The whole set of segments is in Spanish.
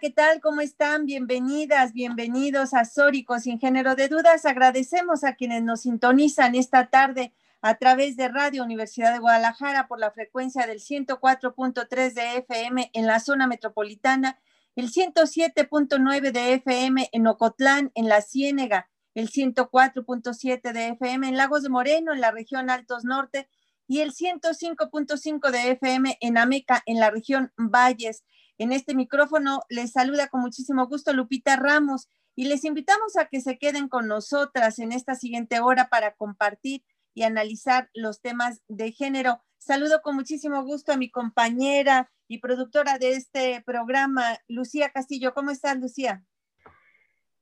¿Qué tal? ¿Cómo están? Bienvenidas, bienvenidos a Sórico Sin Género de Dudas. Agradecemos a quienes nos sintonizan esta tarde a través de Radio Universidad de Guadalajara por la frecuencia del 104.3 de FM en la zona metropolitana, el 107.9 de FM en Ocotlán, en la Ciénega, el 104.7 de FM en Lagos de Moreno, en la región Altos Norte, y el 105.5 de FM en Ameca, en la región Valles. En este micrófono les saluda con muchísimo gusto Lupita Ramos y les invitamos a que se queden con nosotras en esta siguiente hora para compartir y analizar los temas de género. Saludo con muchísimo gusto a mi compañera y productora de este programa, Lucía Castillo. ¿Cómo estás, Lucía?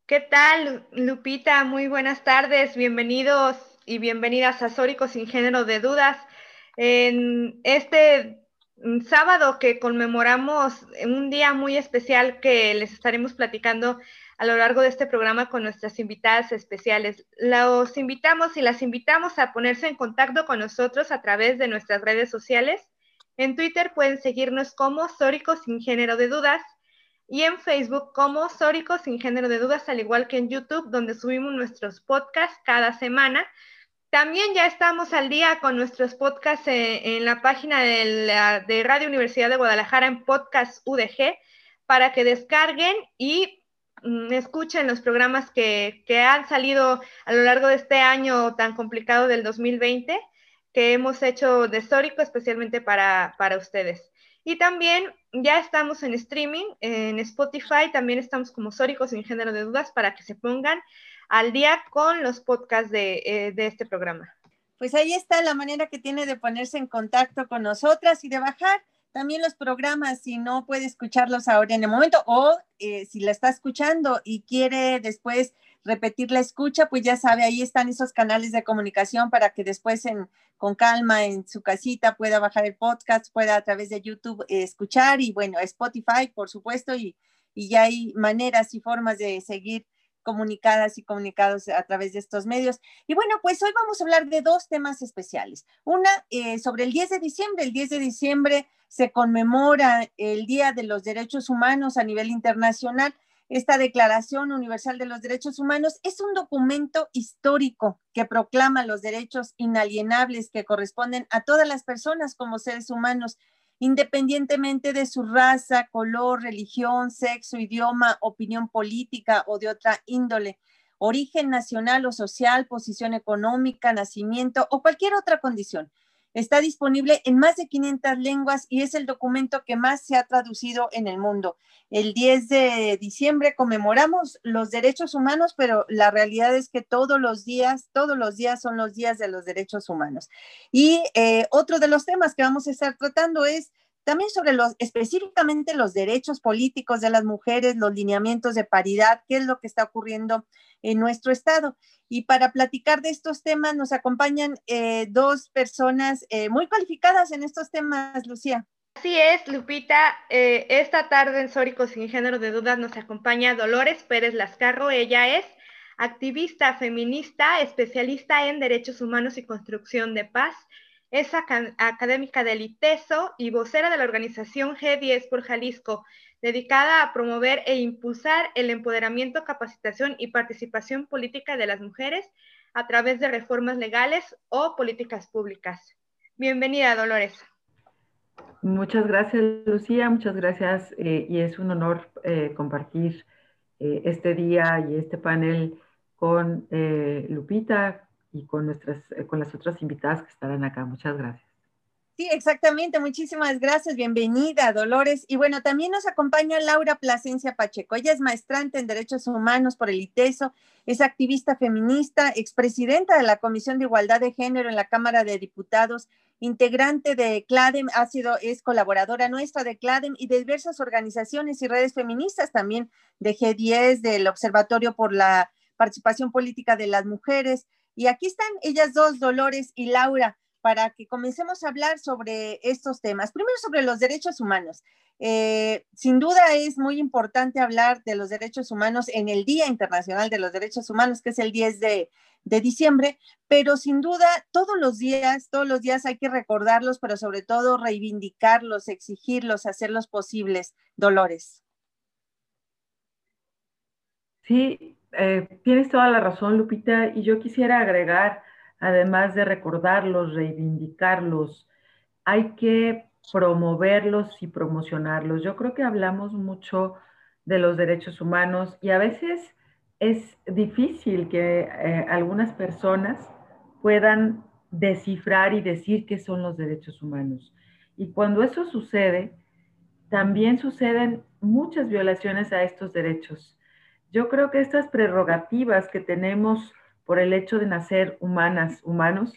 ¿Qué tal, Lupita? Muy buenas tardes. Bienvenidos y bienvenidas a Sórico sin género de dudas. En este sábado que conmemoramos un día muy especial que les estaremos platicando a lo largo de este programa con nuestras invitadas especiales. Los invitamos y las invitamos a ponerse en contacto con nosotros a través de nuestras redes sociales. En Twitter pueden seguirnos como Sórico sin género de dudas y en Facebook como Sórico sin género de dudas, al igual que en YouTube, donde subimos nuestros podcasts cada semana también ya estamos al día con nuestros podcasts eh, en, la página de, Radio Universidad de Guadalajara en Podcast UDG para que descarguen y mm, escuchen los programas que, han salido a lo largo de este año tan complicado del 2020 que hemos hecho de histórico especialmente para, para ustedes. Y también ya estamos en streaming, en Spotify, también estamos como Sóricos sin género de dudas para que se pongan al día con los podcasts eh, de, este programa. Pues ahí está la manera que tiene de ponerse en contacto con nosotras y de bajar también los programas si no puede escucharlos ahora en el momento o eh, si la está escuchando y quiere después repetir la escucha, pues ya sabe, ahí están esos canales de comunicación para que después con calma en su casita pueda bajar el podcast, pueda a través de YouTube eh, escuchar y bueno, Spotify, por supuesto, y ya hay maneras y formas de seguir comunicadas y comunicados a través de estos medios. Y bueno, pues hoy vamos a hablar de dos temas especiales. Una eh, sobre el 10 de diciembre. El 10 de diciembre se conmemora el Día de los Derechos Humanos a nivel internacional. Esta Declaración Universal de los Derechos Humanos es un documento histórico que proclama los derechos inalienables que corresponden a todas las personas como seres humanos independientemente de su raza, color, religión, sexo, idioma, opinión política o de otra índole, origen nacional o social, posición económica, nacimiento o cualquier otra condición. Está disponible en más de 500 lenguas y es el documento que más se ha traducido en el mundo. El 10 de diciembre conmemoramos los derechos humanos, pero la realidad es que todos los días, todos los días son los días de los derechos humanos. Y eh, otro de los temas que vamos a estar tratando es también sobre los, específicamente los derechos políticos de las mujeres, los lineamientos de paridad, qué es lo que está ocurriendo en nuestro estado. Y para platicar de estos temas nos acompañan eh, dos personas eh, muy cualificadas en estos temas, Lucía. Así es, Lupita. Eh, esta tarde en Sóricos sin género de dudas nos acompaña Dolores Pérez Lascarro. Ella es activista feminista, especialista en derechos humanos y construcción de paz es académica del ITESO y vocera de la organización G10 por Jalisco, dedicada a promover e impulsar el empoderamiento, capacitación y participación política de las mujeres a través de reformas legales o políticas públicas. Bienvenida, Dolores. Muchas gracias, Lucía. Muchas gracias. Eh, y es un honor eh, compartir eh, este día y este panel con Lupita, y con, nuestras, eh, con las otras invitadas que estarán acá. Muchas gracias. Sí, exactamente. Muchísimas gracias. Bienvenida, Dolores. Y bueno, también nos acompaña Laura Plasencia Pacheco. Ella es maestrante en Derechos Humanos por el ITESO, es activista feminista, expresidenta de la Comisión de Igualdad de Género en la Cámara de Diputados, integrante de CLADEM, ha sido, es colaboradora nuestra de CLADEM y de diversas organizaciones y redes feministas, también de G10, del Observatorio por la Participación Política de las Mujeres. Y aquí están ellas dos, Dolores y Laura para que comencemos a hablar sobre estos temas. Primero sobre los derechos humanos. Eh, sin duda es muy importante hablar de los derechos humanos en el Día Internacional de los Derechos Humanos, que es el 10 de, de diciembre, pero sin duda todos los días, todos los días hay que recordarlos, pero sobre todo reivindicarlos, exigirlos, hacerlos posibles. Dolores. Sí, eh, tienes toda la razón, Lupita, y yo quisiera agregar además de recordarlos, reivindicarlos, hay que promoverlos y promocionarlos. Yo creo que hablamos mucho de los derechos humanos y a veces es difícil que eh, algunas personas puedan descifrar y decir qué son los derechos humanos. Y cuando eso sucede, también suceden muchas violaciones a estos derechos. Yo creo que estas prerrogativas que tenemos por el hecho de nacer humanas, humanos,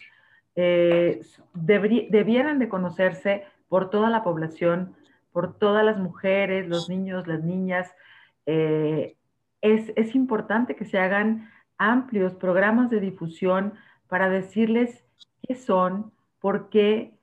eh, debieran de conocerse por toda la población, por todas las mujeres, los niños, las niñas. Eh, es, es, importante que se hagan amplios programas de difusión para decirles qué son, por qué,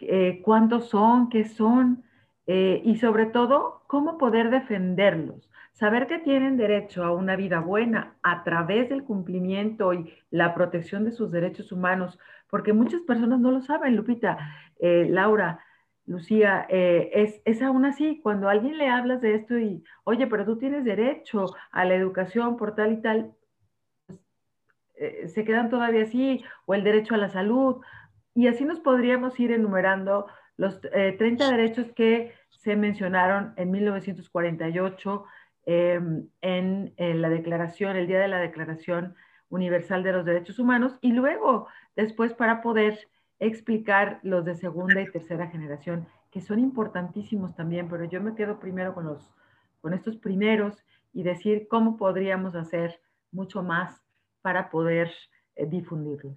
eh, cuántos son, qué son, y sobre todo, cómo poder defenderlos. Saber que tienen derecho a una vida buena a través del cumplimiento y la protección de sus derechos humanos, porque muchas personas no lo saben, Lupita, eh, Laura, Lucía, eh, es, es, aún así, cuando a alguien le hablas de esto y, oye, pero tú tienes derecho a la educación por tal y tal, pues, eh, se quedan todavía así, o el derecho a la salud, y así nos podríamos ir enumerando los 30 derechos que se mencionaron en 1948 Em, en, la declaración, el día de la Declaración Universal de los Derechos Humanos, y luego después para poder explicar los de segunda y tercera generación, que son importantísimos también, pero yo me quedo primero con, los, con estos primeros y decir cómo podríamos hacer mucho más para poder eh, difundirlos.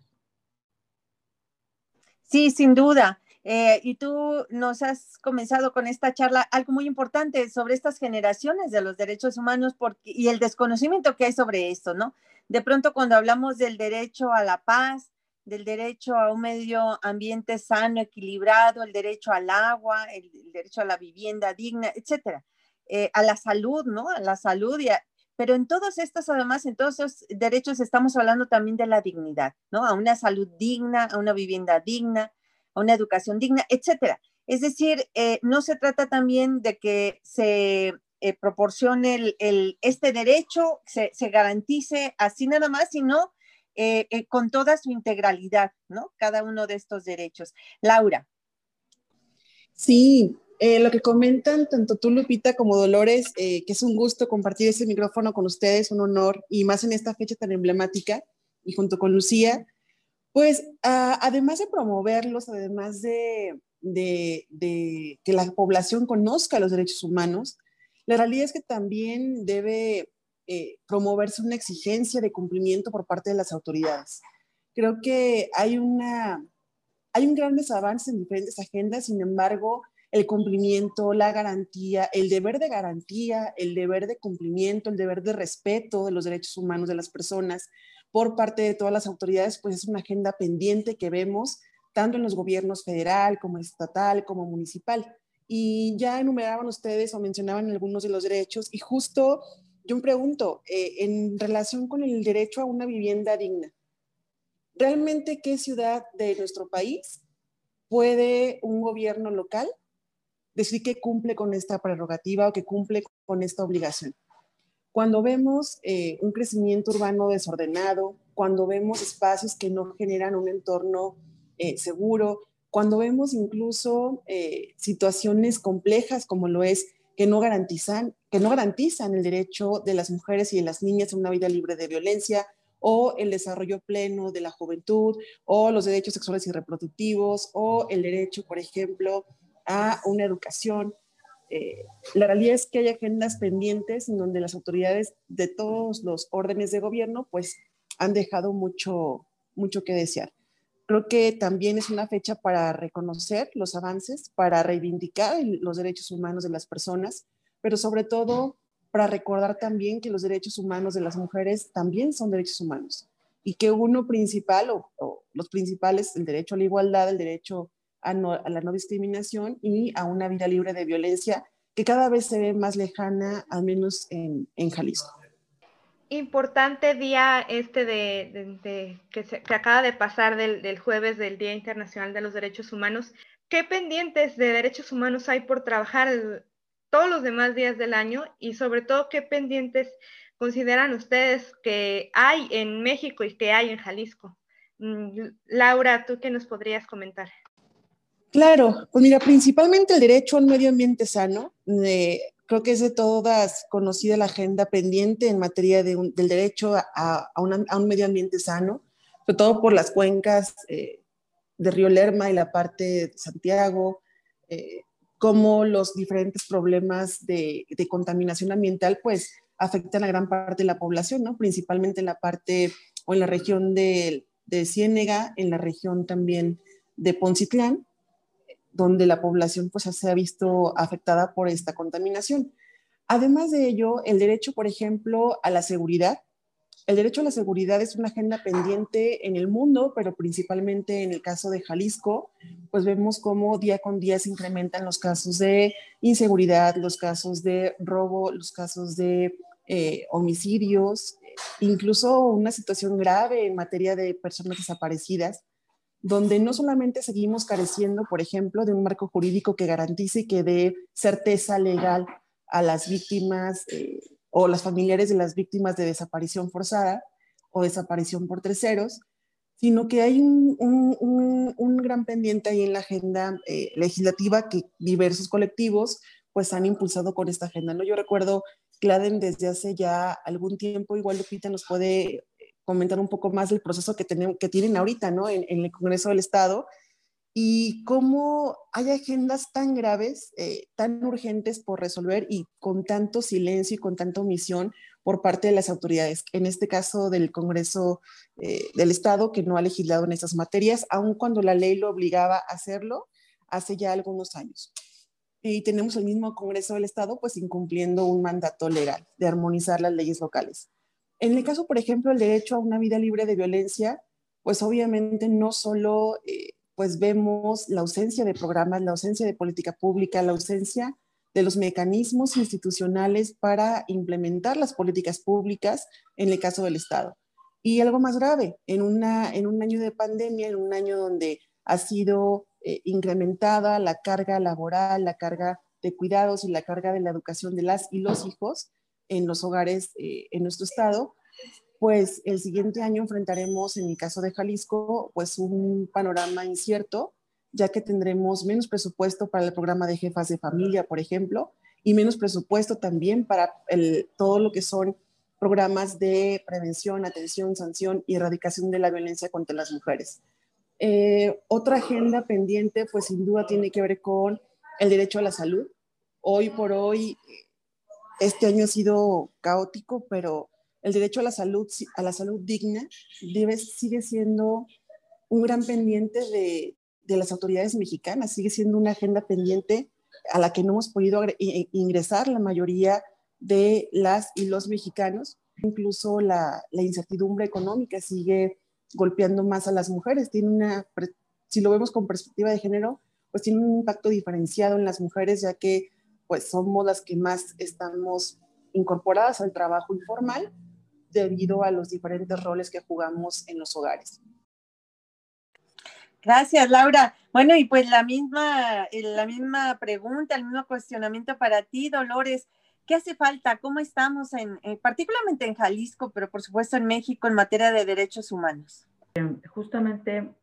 Sí, sin duda. Eh, y tú nos has comenzado con esta charla algo muy importante sobre estas generaciones de los derechos humanos porque, y el desconocimiento que hay sobre esto, ¿no? De pronto cuando hablamos del derecho a la paz, del derecho a un medio ambiente sano, equilibrado, el derecho al agua, el, derecho a la vivienda digna, etcétera, eh, a la salud, ¿no? A la salud y pero en todos estos, además, en todos esos derechos estamos hablando también de la dignidad, ¿no? A una salud digna, a una vivienda digna, una educación digna, etcétera. Es decir, eh, no se trata también de que se eh, proporcione este derecho, se, garantice así nada más, sino eh, con toda su integralidad, ¿no? Cada uno de estos derechos. Laura. Sí, lo que comentan tanto tú, Lupita, como Dolores, que es un gusto compartir ese micrófono con ustedes, un honor, y más en esta fecha tan emblemática, y junto con Lucía, pues además de promoverlos, además de, que la población conozca los derechos humanos, la realidad es que también debe eh, promoverse una exigencia de cumplimiento por parte de las autoridades. Creo que hay, una, hay un gran desavance en diferentes agendas, sin embargo, el cumplimiento, la garantía, el deber de garantía, el deber de cumplimiento, el deber de respeto de los derechos humanos de las personas, por parte de todas las autoridades, pues es una agenda pendiente que vemos tanto en los gobiernos federal como estatal como municipal. Y ya enumeraban ustedes o mencionaban algunos de los derechos y justo yo me pregunto, eh, en relación con el derecho a una vivienda digna, ¿realmente qué ciudad de nuestro país puede un gobierno local decir que cumple con esta prerrogativa o que cumple con esta obligación? Cuando vemos eh, un crecimiento urbano desordenado, cuando vemos espacios que no generan un entorno eh, seguro, cuando vemos incluso eh, situaciones complejas como lo es que no garantizan que no garantizan el derecho de las mujeres y de las niñas a una vida libre de violencia o el desarrollo pleno de la juventud, o los derechos sexuales y reproductivos, o el derecho, por ejemplo, a una educación. Eh, la realidad es que hay agendas pendientes en donde las autoridades de todos los órdenes de gobierno pues han dejado mucho, mucho que desear. Creo que también es una fecha para reconocer los avances, para reivindicar los derechos humanos de las personas, pero sobre todo para recordar también que los derechos humanos de las mujeres también son derechos humanos y que uno principal o, los principales, el derecho a la igualdad, el derecho a, la no discriminación y a una vida libre de violencia que cada vez se ve más lejana, al menos en, Jalisco. Importante día este de, que, se, acaba de pasar del, del jueves del Día Internacional de los Derechos Humanos. ¿Qué pendientes de derechos humanos hay por trabajar todos los demás días del año y sobre todo qué pendientes consideran ustedes que hay en México y que hay en Jalisco. Mm, Laura, ¿tú qué nos podrías comentar? Claro, pues mira, principalmente el derecho a un medio ambiente sano. creo que es de todas conocida la agenda pendiente en materia del derecho a, un medio ambiente sano, sobre todo por las cuencas eh, de Río Lerma y la parte de Santiago, eh, cómo los diferentes problemas de, contaminación ambiental pues afectan a gran parte de la población, ¿no? Principalmente en la parte o en la región de, de Ciénega, en la región también de Poncitlán, donde la población pues se ha visto afectada por esta contaminación. Además de ello, el derecho, por ejemplo, a la seguridad el derecho a la seguridad es una agenda pendiente en el mundo, pero principalmente en el caso de Jalisco, pues vemos cómo día con día se incrementan los casos de inseguridad, los casos de robo, los casos de eh, homicidios, incluso una situación grave en materia de personas desaparecidas, donde no solamente seguimos careciendo, por ejemplo, de un marco jurídico que garantice y que dé certeza legal a las víctimas. Eh, o las familiares de las víctimas de desaparición forzada o desaparición por terceros, sino que hay un, gran pendiente ahí en la agenda eh, legislativa que diversos colectivos pues han impulsado con esta agenda. ¿no? Yo recuerdo Claden desde hace ya algún tiempo, igual Lupita nos puede comentar un poco más del proceso que, que tienen ahorita ¿no? en, en el Congreso del Estado, y cómo hay agendas tan graves, eh, tan urgentes por resolver y con tanto silencio y con tanta omisión por parte de las autoridades, en este caso del Congreso eh, del Estado, que no ha legislado en estas materias, aun cuando la ley lo obligaba a hacerlo hace ya algunos años. Y tenemos el mismo Congreso del Estado, pues incumpliendo un mandato legal de armonizar las leyes locales. En el caso, por ejemplo, el derecho a una vida libre de violencia, pues obviamente no solo... Eh, pues vemos la ausencia de programas, la ausencia de política pública, la ausencia de los mecanismos institucionales para implementar las políticas públicas en el caso del Estado. Y algo más grave, en, una, en un año de pandemia, en un año donde ha sido eh, incrementada la carga laboral, la carga de cuidados y la carga de la educación de las y los hijos en los hogares eh, en nuestro Estado, pues el siguiente año enfrentaremos, en el caso de Jalisco, pues un panorama incierto, ya que tendremos menos presupuesto para el programa de jefas de familia, por ejemplo, y menos presupuesto también para todo lo que son programas de prevención, atención, sanción y erradicación de la violencia contra las mujeres. Eh, otra agenda pendiente, pues sin duda tiene que ver con el derecho a la salud. Hoy por hoy, este año ha sido caótico, pero el derecho a la salud, a la salud digna debe, sigue siendo un gran pendiente de, de las autoridades mexicanas, sigue siendo una agenda pendiente a la que no hemos podido ingresar la mayoría de las y los mexicanos. Incluso la, la, incertidumbre económica sigue golpeando más a las mujeres. Tiene una, si lo vemos con perspectiva de género, pues tiene un impacto diferenciado en las mujeres, ya que pues somos las que más estamos incorporadas al trabajo informal debido a los diferentes roles que jugamos en los hogares. Gracias, Laura. Bueno, y pues la misma, la misma pregunta, el mismo cuestionamiento para ti, Dolores. ¿Qué hace falta? ¿Cómo estamos, en, eh, particularmente en Jalisco, pero por supuesto en México, en materia de derechos humanos? Justamente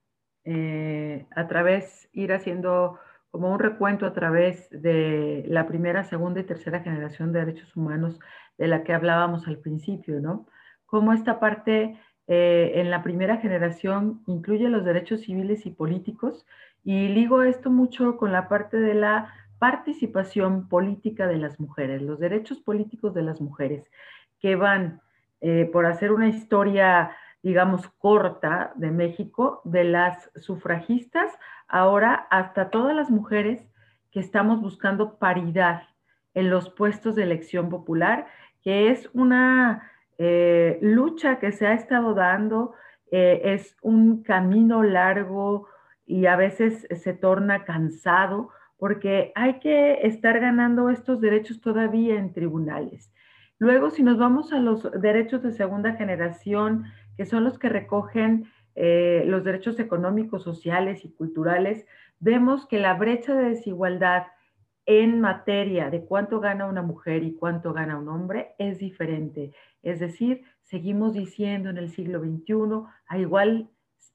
eh, a través, ir haciendo como un recuento a través de la primera, segunda y tercera generación de derechos humanos de la que hablábamos al principio, ¿no? cómo esta parte eh, en la primera generación incluye los derechos civiles y políticos y ligo esto mucho con la parte de la participación política de las mujeres, los derechos políticos de las mujeres, que van, eh, por hacer una historia, digamos, corta de México, de las sufragistas, ahora hasta todas las mujeres que estamos buscando paridad en los puestos de elección popular, que es una eh, lucha que se ha estado dando, eh, es un camino largo y a veces se torna cansado porque hay que estar ganando estos derechos todavía en tribunales. Luego, si nos vamos a los derechos de segunda generación, que son los que recogen eh, los derechos económicos, sociales y culturales, vemos que la brecha de desigualdad en materia de cuánto gana una mujer y cuánto gana un hombre es diferente. Es decir, seguimos diciendo en el siglo XXI a igual,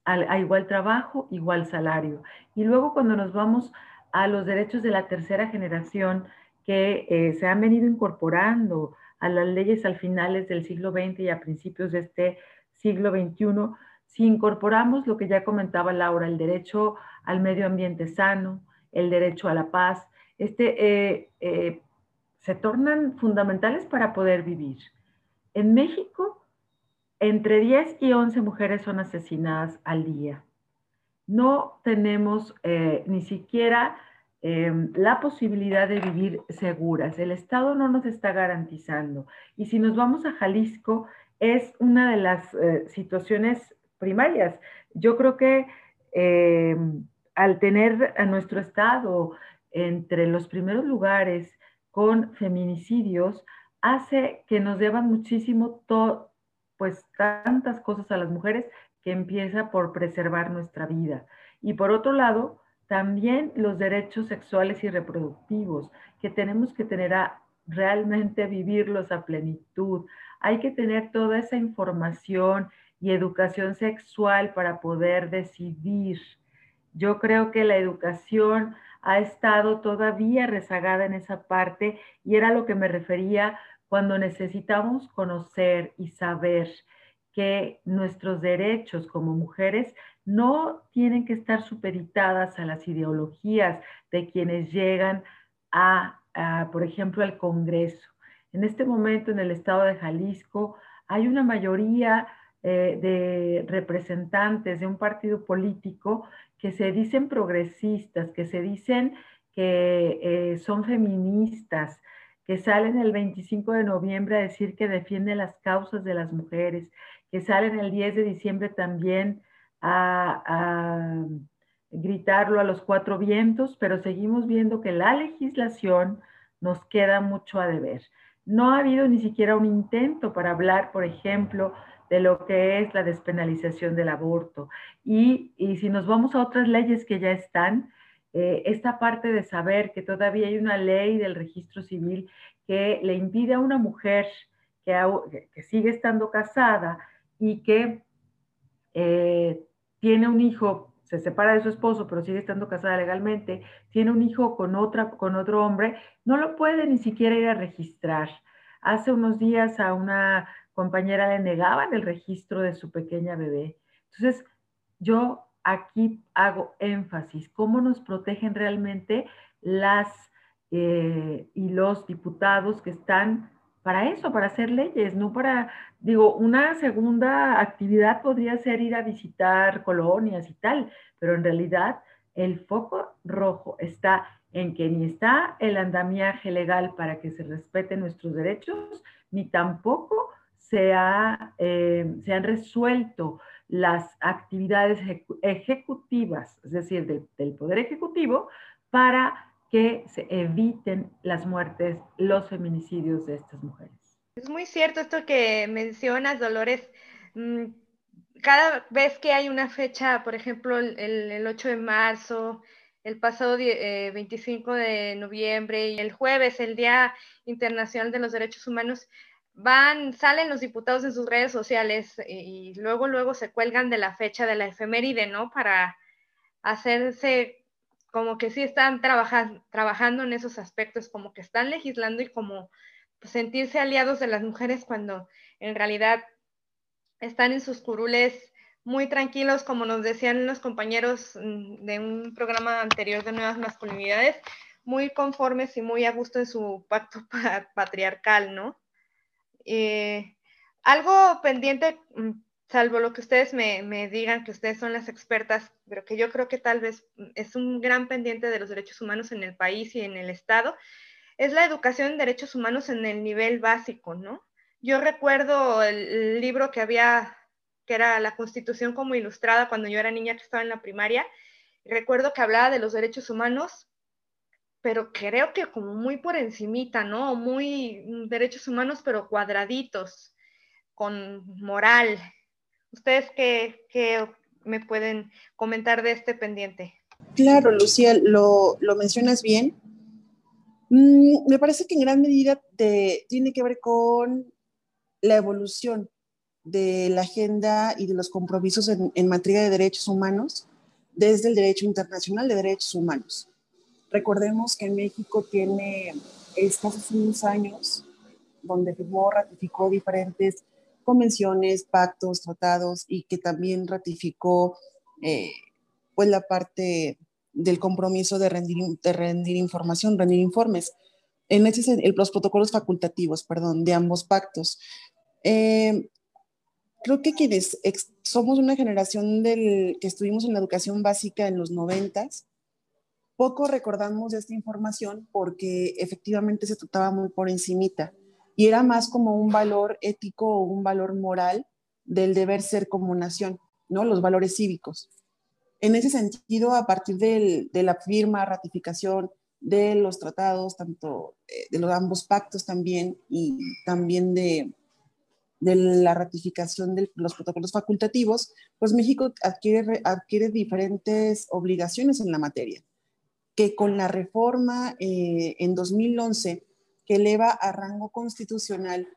a, igual trabajo, igual salario. Y luego cuando nos vamos a los derechos de la tercera generación que eh, se han venido incorporando a las leyes al finales del siglo XX y a principios de este siglo XXI, si incorporamos lo que ya comentaba Laura, el derecho al medio ambiente sano, el derecho a la paz, este, eh, eh, se tornan fundamentales para poder vivir. En México, entre 10 y 11 mujeres son asesinadas al día. No tenemos eh, ni siquiera em, la posibilidad de vivir seguras. El Estado no nos está garantizando. Y si nos vamos a Jalisco, es una de las situaciones primarias. Yo creo que em, al tener a nuestro Estado entre los primeros lugares con feminicidios hace que nos deban muchísimo, pues tantas cosas a las mujeres que empieza por preservar nuestra vida. Y por otro lado, también los derechos sexuales y reproductivos, que tenemos que tener a realmente vivirlos a plenitud. Hay que tener toda esa información y educación sexual para poder decidir. Yo creo que la educación ha estado todavía rezagada en esa parte y era lo que me refería cuando necesitamos conocer y saber que nuestros derechos como mujeres no tienen que estar supeditadas a las ideologías de quienes llegan a, por ejemplo, al Congreso. En este momento en el estado de Jalisco hay una mayoría eh, de representantes de un partido político que se dicen progresistas, que se dicen que eh, son feministas, que salen el 25 de noviembre a decir que defienden las causas de las mujeres, que salen el 10 de diciembre también a, gritarlo a los cuatro vientos, pero seguimos viendo que la legislación nos queda mucho a deber. No ha habido ni siquiera un intento para hablar, por ejemplo, de lo que es la despenalización del aborto. Y, si nos vamos a otras leyes que ya están, eh, esta parte de saber que todavía hay una ley del registro civil que le impide a una mujer que, que sigue estando casada y que eh, tiene un hijo, se separa de su esposo, pero sigue estando casada legalmente, tiene un hijo con, otra, con otro hombre, no lo puede ni siquiera ir a registrar. Hace unos días a una compañera le negaban el registro de su pequeña bebé. Entonces, yo aquí hago énfasis, cómo nos protegen realmente las eh, y los diputados que están para eso, para hacer leyes, no para, digo, una segunda actividad podría ser ir a visitar colonias y tal, pero en realidad el foco rojo está en que ni está el andamiaje legal para que se respeten nuestros derechos, ni tampoco eh, se, han resuelto las actividades ejecutivas, es decir, del, Poder Ejecutivo, para que se eviten las muertes, los feminicidios de estas mujeres. Es muy cierto esto que mencionas, Dolores. Mm, cada vez que hay una fecha, por ejemplo, el, 8 de marzo, el pasado 25 eh, de noviembre y el jueves, el Día Internacional de los Derechos Humanos, van, salen los diputados en sus redes sociales y, luego, luego se cuelgan de la fecha de la efeméride, ¿no? Para hacerse como que sí están trabajando en esos aspectos, como que están legislando y como pues, sentirse aliados de las mujeres cuando en realidad están en sus curules muy tranquilos, como nos decían los compañeros mm, de un programa anterior de Nuevas Masculinidades, muy conformes y muy a gusto en su pacto patriarcal, ¿no? Eh, algo pendiente, mm, salvo lo que ustedes me, me, digan, que ustedes son las expertas, pero que yo creo que tal vez es un gran pendiente de los derechos humanos en el país y en el Estado, es la educación en derechos humanos en el nivel básico, ¿no? Yo recuerdo el libro que había que era la Constitución como ilustrada cuando yo era niña que estaba en la primaria. recuerdo que hablaba de los derechos humanos, pero creo que como muy por encimita, ¿no? Muy mm, derechos humanos, pero cuadraditos, con moral. ¿Ustedes qué, qué me pueden comentar de este pendiente? Claro, Lucía, lo, lo mencionas bien. Mm, me parece que en gran medida tiene que ver con la evolución de la agenda y de los compromisos en, materia de derechos humanos desde el derecho internacional de derechos humanos. Recordemos que México tiene escasos unos años donde firmó, ratificó diferentes convenciones, pactos, tratados y que también ratificó eh, pues la parte del compromiso de rendir, información, rendir informes. En ese, los protocolos facultativos, perdón, de ambos pactos. Eh, creo que quienes somos una generación del, que estuvimos en la educación básica en los noventas, poco recordamos de esta información porque efectivamente se trataba muy por encimita y era más como un valor ético o un valor moral del deber ser como nación, ¿no? Los valores cívicos. En ese sentido, a partir de la firma, ratificación de los tratados, tanto eh, de los ambos pactos también y también de, la ratificación de los protocolos facultativos, pues México adquiere, adquiere diferentes obligaciones en la materia, que con la reforma eh, en 2011 que eleva a rango constitucional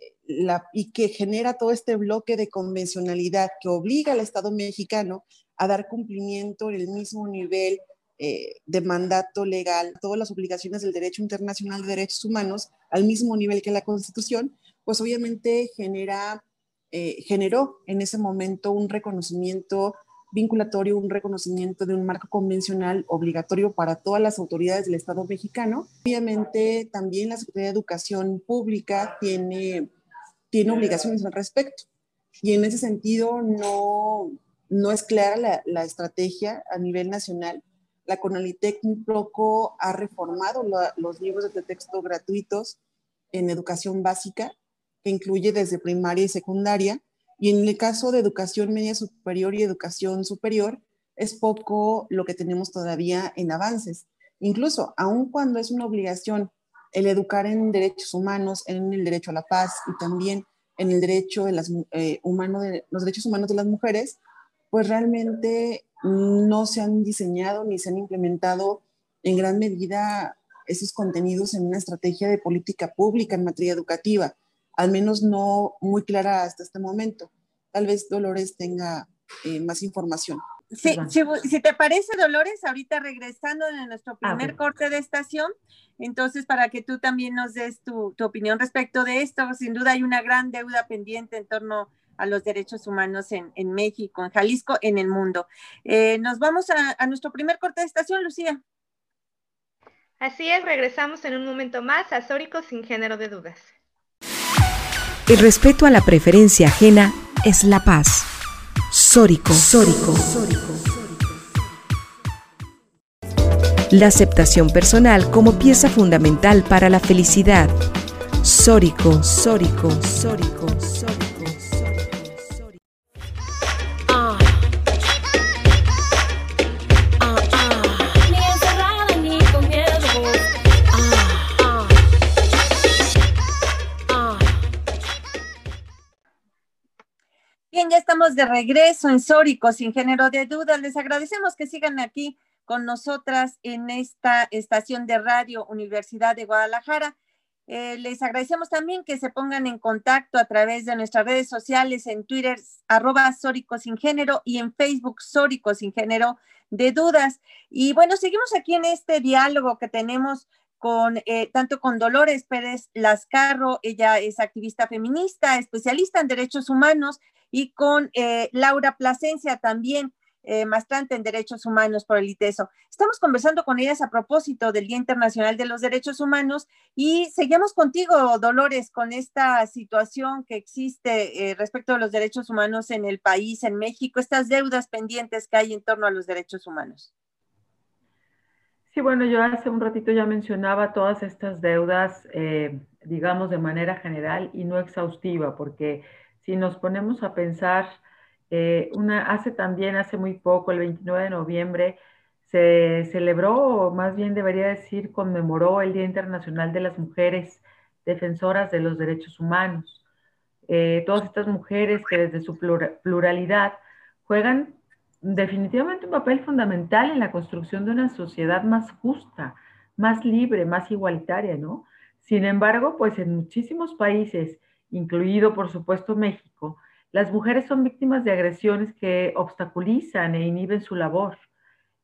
eh, y que genera todo este bloque de convencionalidad que obliga al Estado mexicano a dar cumplimiento en el mismo nivel eh, de mandato legal, todas las obligaciones del derecho internacional de derechos humanos al mismo nivel que la Constitución, pues obviamente genera, eh, generó en ese momento un reconocimiento vinculatorio, un reconocimiento de un marco convencional obligatorio para todas las autoridades del Estado mexicano. Obviamente también la Secretaría de Educación Pública tiene, tiene obligaciones al respecto. Y en ese sentido no, no es clara la, la estrategia a nivel nacional. La CONALITEC un poco ha reformado los libros de texto gratuitos en educación básica que incluye desde primaria y secundaria, y en el caso de educación media superior y educación superior, es poco lo que tenemos todavía en avances. Incluso, aun cuando es una obligación el educar en derechos humanos, en el derecho a la paz y también en el derecho de, las, eh, de los derechos humanos de las mujeres, pues realmente no se han diseñado ni se han implementado en gran medida esos contenidos en una estrategia de política pública en materia educativa al menos no muy clara hasta este momento. Tal vez Dolores tenga eh, más información. Sí, si, te parece, Dolores, ahorita regresando en nuestro primer corte de estación, entonces para que tú también nos des tu, opinión respecto de esto, sin duda hay una gran deuda pendiente en torno a los derechos humanos en, México, en Jalisco, en el mundo. Eh, nos vamos a, a nuestro primer corte de estación, Lucía. Así es, regresamos en un momento más a Sórico sin género de dudas. El respeto a la preferencia ajena es la paz. Sórico. Sórico. La aceptación personal como pieza fundamental para la felicidad. Sórico. Sórico. Sórico. Ya estamos de regreso en Sórico, sin género de dudas. Les agradecemos que sigan aquí con nosotras en esta estación de radio Universidad de Guadalajara. Eh, les agradecemos también que se pongan en contacto a través de nuestras redes sociales en Twitter, arroba Sórico sin género y en Facebook Sórico sin género de dudas. Y bueno, seguimos aquí en este diálogo que tenemos con eh, tanto con Dolores Pérez Lascarro, ella es activista feminista, especialista en derechos humanos y con eh, Laura Plasencia también eh, maestrante en Derechos Humanos por el ITESO. Estamos conversando con ellas a propósito del Día Internacional de los Derechos Humanos y seguimos contigo, Dolores, con esta situación que existe eh, respecto a los derechos humanos en el país, en México, estas deudas pendientes que hay en torno a los derechos humanos. Sí, bueno, yo hace un ratito ya mencionaba todas estas deudas, eh, digamos, de manera general y no exhaustiva, porque si nos ponemos a pensar eh, una, hace también, hace muy poco, el 29 de noviembre, se celebró, o más bien debería decir, conmemoró el Día Internacional de las Mujeres Defensoras de los Derechos Humanos. Eh, todas estas mujeres que desde su pluralidad juegan definitivamente un papel fundamental en la construcción de una sociedad más justa, más libre, más igualitaria, ¿no? Sin embargo, pues en muchísimos países, incluido por supuesto México, las mujeres son víctimas de agresiones que obstaculizan e inhiben su labor.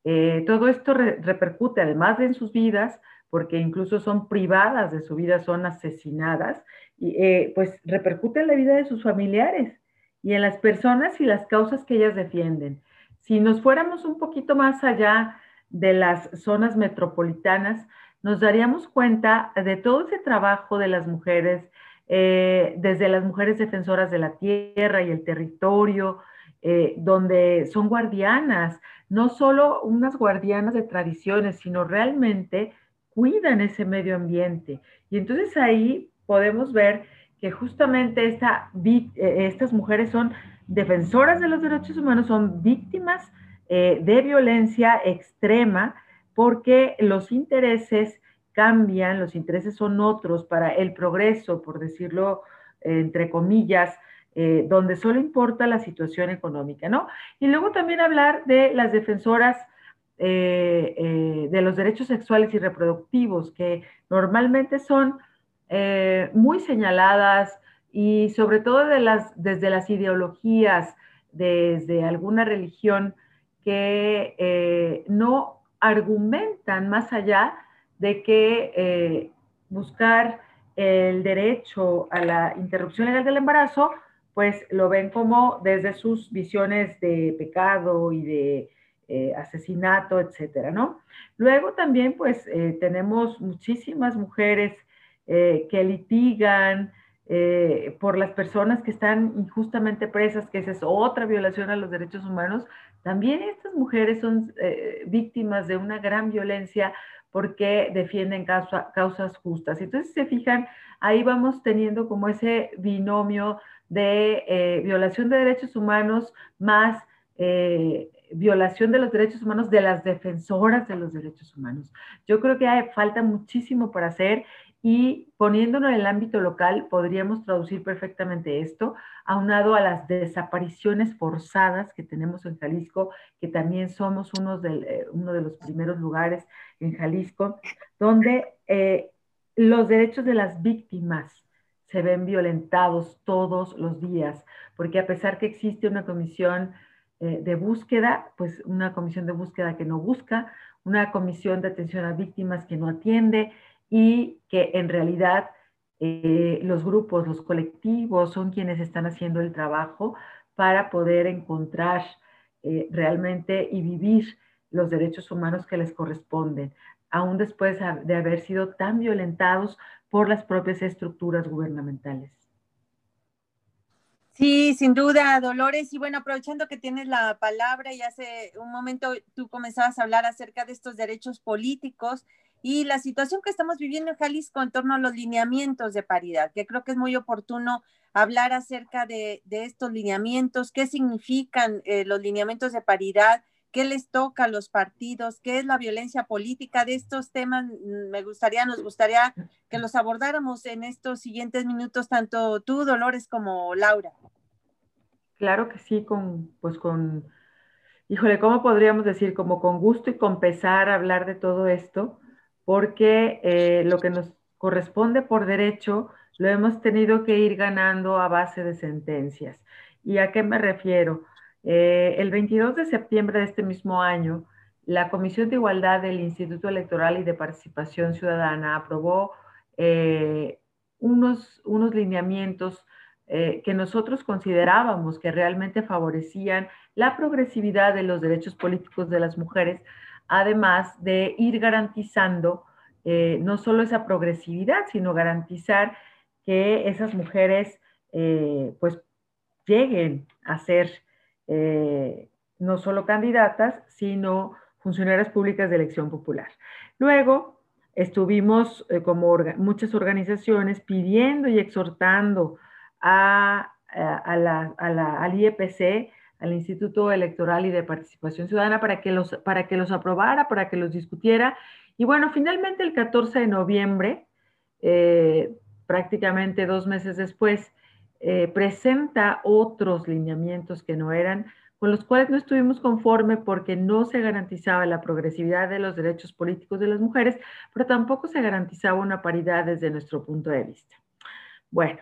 Eh, todo esto repercute además de en sus vidas, porque incluso son privadas de su vida, son asesinadas, y eh, pues repercute en la vida de sus familiares y en las personas y las causas que ellas defienden. Si nos fuéramos un poquito más allá de las zonas metropolitanas, nos daríamos cuenta de todo ese trabajo de las mujeres, eh, desde las mujeres defensoras de la tierra y el territorio, eh, donde son guardianas, no solo unas guardianas de tradiciones, sino realmente cuidan ese medio ambiente. Y entonces ahí podemos ver que justamente esta, eh, estas mujeres son defensoras de los derechos humanos, son víctimas de violencia extrema porque los intereses cambian, los intereses son otros para el progreso, por decirlo eh, entre comillas, eh, donde solo importa la situación económica, ¿no? Y luego también hablar de las defensoras eh, de los derechos sexuales y reproductivos, que normalmente son muy señaladas y sobre todo de las, desde las ideologías, desde alguna religión que no argumentan más allá de que eh, buscar el derecho a la interrupción legal del embarazo, pues lo ven como desde sus visiones de pecado y de eh, asesinato, etcétera, ¿no? Luego también, pues, eh, tenemos muchísimas mujeres que litigan por las personas que están injustamente presas, que esa es otra violación a los derechos humanos. También estas mujeres son víctimas de una gran violencia porque defienden causas justas. Entonces, se fijan, ahí vamos teniendo como ese binomio de eh, violación de derechos humanos más eh, violación de los derechos humanos de las defensoras de los derechos humanos. Yo creo que hay, falta muchísimo para hacer y poniéndonos en el ámbito local, podríamos traducir perfectamente esto, aunado a las desapariciones forzadas que tenemos en Jalisco, que también somos eh, uno de los primeros lugares en Jalisco, donde eh, los derechos de las víctimas se ven violentados todos los días, porque a pesar que existe una comisión eh, de búsqueda, pues una comisión de búsqueda que no busca, una comisión de atención a víctimas que no atiende, y que en realidad eh, los grupos, los colectivos son quienes están haciendo el trabajo para poder encontrar eh, realmente y vivir los derechos humanos que les corresponden, aún después de haber sido tan violentados por las propias estructuras gubernamentales. Sí, sin duda, Dolores. Y bueno, aprovechando que tienes la palabra y hace un momento tú comenzabas a hablar acerca de estos derechos políticos y la situación que estamos viviendo en Jalisco en torno a los lineamientos de paridad, que creo que es muy oportuno hablar acerca de, estos lineamientos, qué significan eh, los lineamientos de paridad, qué les toca a los partidos, qué es la violencia política. De estos temas mm, me gustaría, nos gustaría que los abordáramos en estos siguientes minutos, tanto tú, Dolores, como Laura. Claro que sí, con, pues con, híjole, ¿cómo podríamos decir? Como con gusto y con pesar hablar de todo esto porque eh, lo que nos corresponde por derecho lo hemos tenido que ir ganando a base de sentencias. ¿Y a qué me refiero? Eh, el 22 de septiembre de este mismo año, la Comisión de Igualdad del Instituto Electoral y de Participación Ciudadana aprobó eh, unos, unos lineamientos que nosotros considerábamos que realmente favorecían la progresividad de los derechos políticos de las mujeres, además de ir garantizando eh, no solo esa progresividad, sino garantizar que esas mujeres eh, pues lleguen a ser no solo candidatas, sino funcionarias públicas de elección popular. Luego, estuvimos como muchas organizaciones pidiendo y exhortando a, la, al IEPC, al Instituto Electoral y de Participación Ciudadana, para que, los, para que los aprobara, para que los discutiera. Y bueno, finalmente el 14 de noviembre, eh, prácticamente dos meses después, eh, presenta otros lineamientos que no eran, con los cuales no estuvimos conforme porque no se garantizaba la progresividad de los derechos políticos de las mujeres, pero tampoco se garantizaba una paridad desde nuestro punto de vista. Bueno,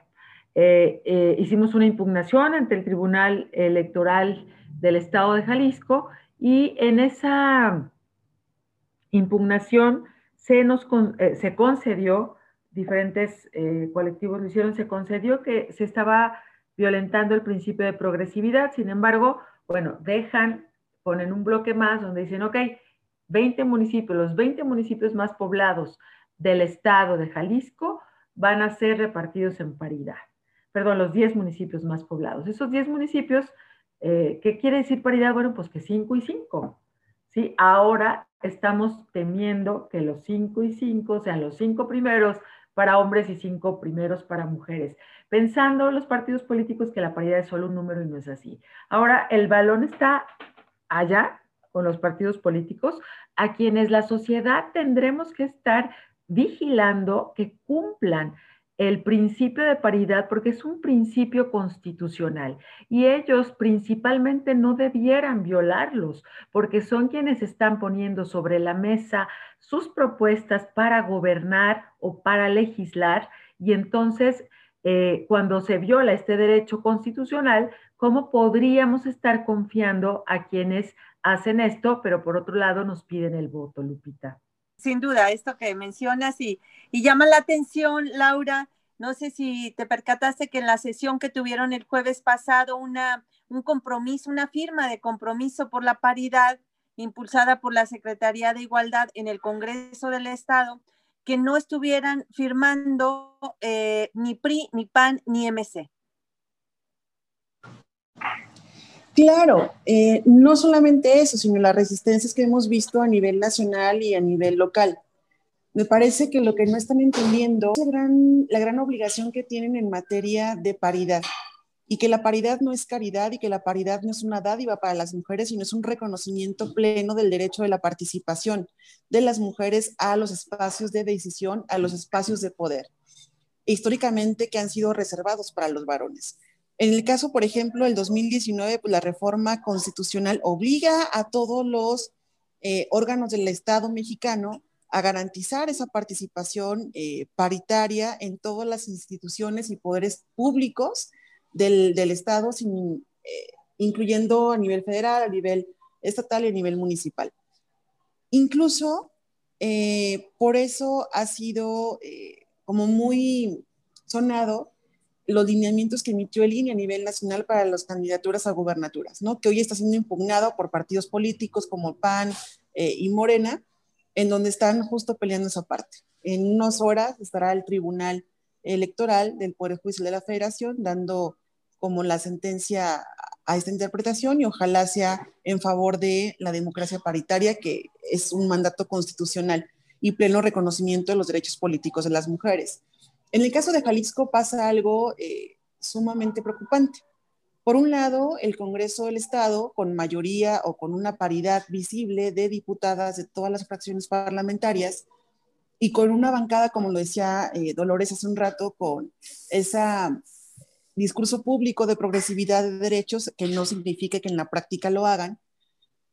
eh, eh, hicimos una impugnación ante el Tribunal Electoral del Estado de Jalisco y en esa impugnación se nos eh, se concedió, diferentes colectivos lo hicieron, se concedió que se estaba violentando el principio de progresividad, sin embargo, bueno, dejan, ponen un bloque más donde dicen, ok, 20 municipios, los 20 municipios más poblados del estado de Jalisco van a ser repartidos en paridad perdón, los 10 municipios más poblados. Esos 10 municipios, eh, ¿qué quiere decir paridad? Bueno, pues que 5 y 5. ¿sí? Ahora estamos temiendo que los 5 y 5 sean los 5 primeros para hombres y 5 primeros para mujeres, pensando los partidos políticos que la paridad es solo un número y no es así. Ahora, el balón está allá con los partidos políticos, a quienes la sociedad tendremos que estar vigilando que cumplan el principio de paridad porque es un principio constitucional y ellos principalmente no debieran violarlos porque son quienes están poniendo sobre la mesa sus propuestas para gobernar o para legislar y entonces eh, cuando se viola este derecho constitucional, ¿cómo podríamos estar confiando a quienes hacen esto, pero por otro lado nos piden el voto, Lupita? Sin duda, esto que mencionas y, y llama la atención, Laura. No sé si te percataste que en la sesión que tuvieron el jueves pasado, una, un compromiso, una firma de compromiso por la paridad impulsada por la Secretaría de Igualdad en el Congreso del Estado, que no estuvieran firmando eh, ni PRI, ni PAN, ni MC. Claro, eh, no solamente eso, sino las resistencias que hemos visto a nivel nacional y a nivel local. Me parece que lo que no están entendiendo es la gran, la gran obligación que tienen en materia de paridad y que la paridad no es caridad y que la paridad no es una dádiva para las mujeres, sino es un reconocimiento pleno del derecho de la participación de las mujeres a los espacios de decisión, a los espacios de poder, históricamente que han sido reservados para los varones. En el caso, por ejemplo, del 2019, pues la reforma constitucional obliga a todos los eh, órganos del Estado mexicano a garantizar esa participación eh, paritaria en todas las instituciones y poderes públicos del, Estado, eh, incluyendo a nivel federal, a nivel estatal y a nivel municipal. Incluso por eso ha sido como muy sonado los lineamientos que emitió el INE a nivel nacional para las candidaturas a gubernaturas, ¿no? que hoy está siendo impugnado por partidos políticos como PAN eh, y Morena, en donde están justo peleando esa parte. En unas horas estará el Tribunal Electoral del Poder Judicial de la Federación dando como la sentencia a esta interpretación y ojalá sea en favor de la democracia paritaria, que es un mandato constitucional y pleno reconocimiento de los derechos políticos de las mujeres. En el caso de Jalisco pasa algo eh, sumamente preocupante. Por un lado, el Congreso del Estado, con mayoría o con una paridad visible de diputadas de todas las fracciones parlamentarias, y con una bancada, como lo decía eh, Dolores hace un rato, con ese discurso público de progresividad de derechos, que no significa que en la práctica lo hagan,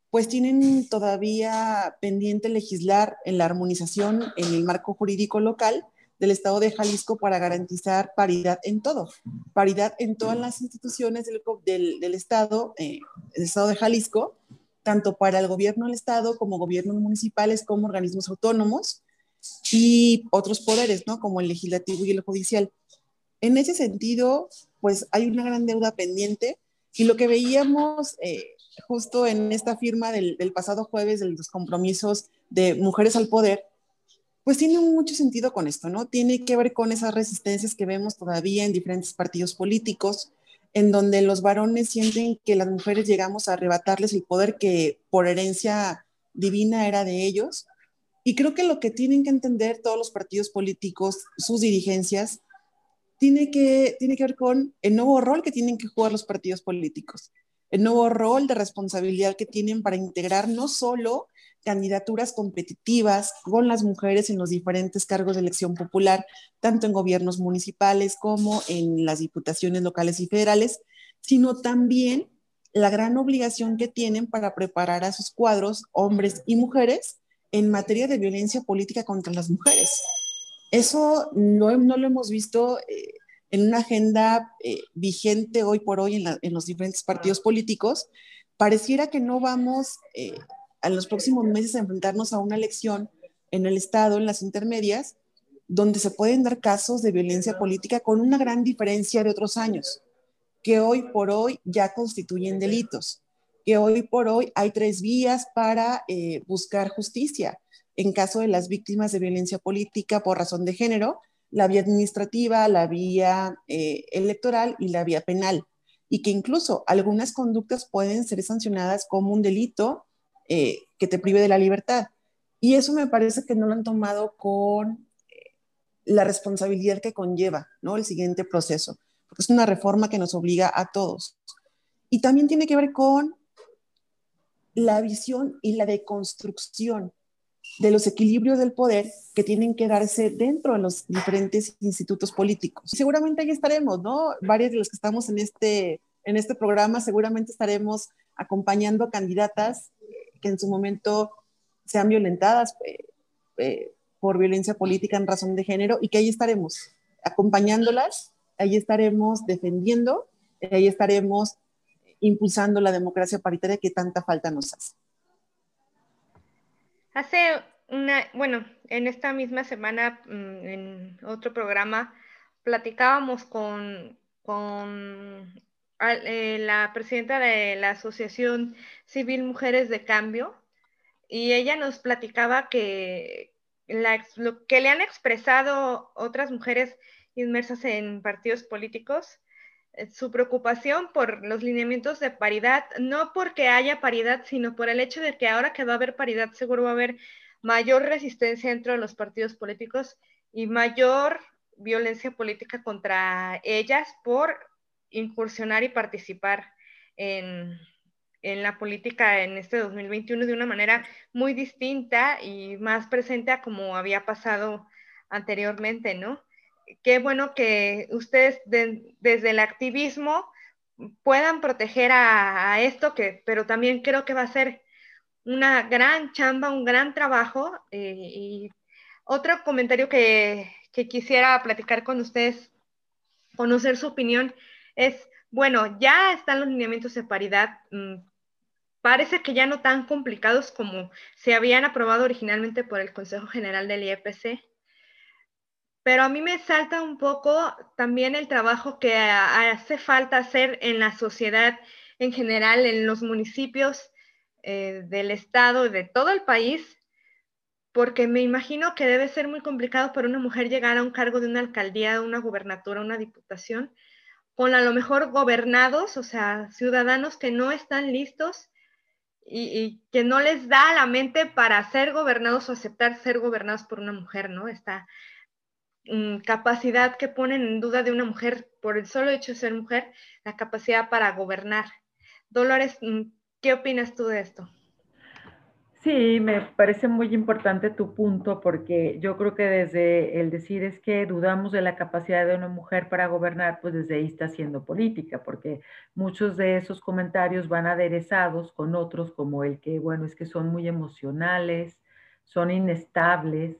pues tienen todavía pendiente legislar en la armonización en el marco jurídico local del Estado de Jalisco para garantizar paridad en todo, paridad en todas las instituciones del, del, Estado, eh, del Estado de Jalisco, tanto para el gobierno del Estado como gobiernos municipales, como organismos autónomos y otros poderes, ¿no? Como el legislativo y el judicial. En ese sentido, pues hay una gran deuda pendiente y lo que veíamos eh, justo en esta firma del, pasado jueves de los compromisos de Mujeres al Poder, pues tiene mucho sentido con esto, ¿no? Tiene que ver con esas resistencias que vemos todavía en diferentes partidos políticos, en donde los varones sienten que las mujeres llegamos a arrebatarles el poder que por herencia divina era de ellos. Y creo que lo que tienen que entender todos los partidos políticos, sus dirigencias, tiene que, tiene que ver con el nuevo rol que tienen que jugar los partidos políticos, el nuevo rol de responsabilidad que tienen para integrar no solo candidaturas competitivas con las mujeres en los diferentes cargos de elección popular, tanto en gobiernos municipales como en las diputaciones locales y federales, sino también la gran obligación que tienen para preparar a sus cuadros, hombres y mujeres, en materia de violencia política contra las mujeres. Eso no, no lo hemos visto eh, en una agenda eh, vigente hoy por hoy en, en, los diferentes partidos políticos. Pareciera que no vamos eh, en los próximos meses a enfrentarnos a una elección en el Estado, en las intermedias, donde se pueden dar casos de violencia política con una gran diferencia de otros años, que hoy por hoy ya constituyen delitos, que hoy por hoy hay tres vías para eh, buscar justicia. En caso de las víctimas de violencia política por razón de género, la vía administrativa, la vía eh, electoral y la vía penal, y que incluso algunas conductas pueden ser sancionadas como un delito eh, que te prive de la libertad. Y eso me parece que no lo han tomado con eh, la responsabilidad que conlleva ¿no? el siguiente proceso, porque es una reforma que nos obliga a todos. Y también tiene que ver con la visión y la deconstrucción de los equilibrios del poder que tienen que darse dentro de los diferentes institutos políticos. Seguramente ahí estaremos, ¿no? Varios de los que estamos en este, en este programa seguramente estaremos acompañando candidatas que en su momento sean violentadas eh, eh, por violencia política en razón de género y que ahí estaremos acompañándolas, ahí estaremos defendiendo, ahí estaremos impulsando la democracia paritaria que tanta falta nos hace. Hace una, bueno, en esta misma semana, mm, en otro programa, platicábamos con, con eh, la presidenta de la Asociación Civil Mujeres de Cambio y ella nos platicaba que lo que le han expresado otras mujeres inmersas en partidos políticos, eh, su preocupación por los lineamientos de paridad, no porque haya paridad, sino por el hecho de que ahora que va a haber paridad, seguro va a haber mayor resistencia dentro de los partidos políticos y mayor violencia política contra ellas por incursionar y participar en, la política en este 2021 de una manera muy distinta y más presente a como había pasado anteriormente, ¿no? Qué bueno que ustedes desde el activismo puedan proteger a, esto, que, pero también creo que va a ser una gran chamba, un gran trabajo. Eh, y otro comentario que, que quisiera platicar con ustedes, conocer su opinión, es, bueno, ya están los lineamientos de paridad, mm, parece que ya no tan complicados como se habían aprobado originalmente por el Consejo General del IEPC, pero a mí me salta un poco también el trabajo que hace falta hacer en la sociedad en general, en los municipios eh, del estado, de todo el país, porque me imagino que debe ser muy complicado para una mujer llegar a un cargo de una alcaldía, una gubernatura, una diputación, con a lo mejor gobernados, o sea, ciudadanos que no están listos y, que no les da la mente para ser gobernados o aceptar ser gobernados por una mujer, ¿no? Esta mm, capacidad que ponen en duda de una mujer por el solo hecho de ser mujer, la capacidad para gobernar. Dolores, mm, ¿qué opinas tú de esto? Sí, me parece muy importante tu punto porque yo creo que desde el decir es que dudamos de la capacidad de una mujer para gobernar, pues desde ahí está haciendo política, porque muchos de esos comentarios van aderezados con otros como el que, bueno, es que son muy emocionales, son inestables,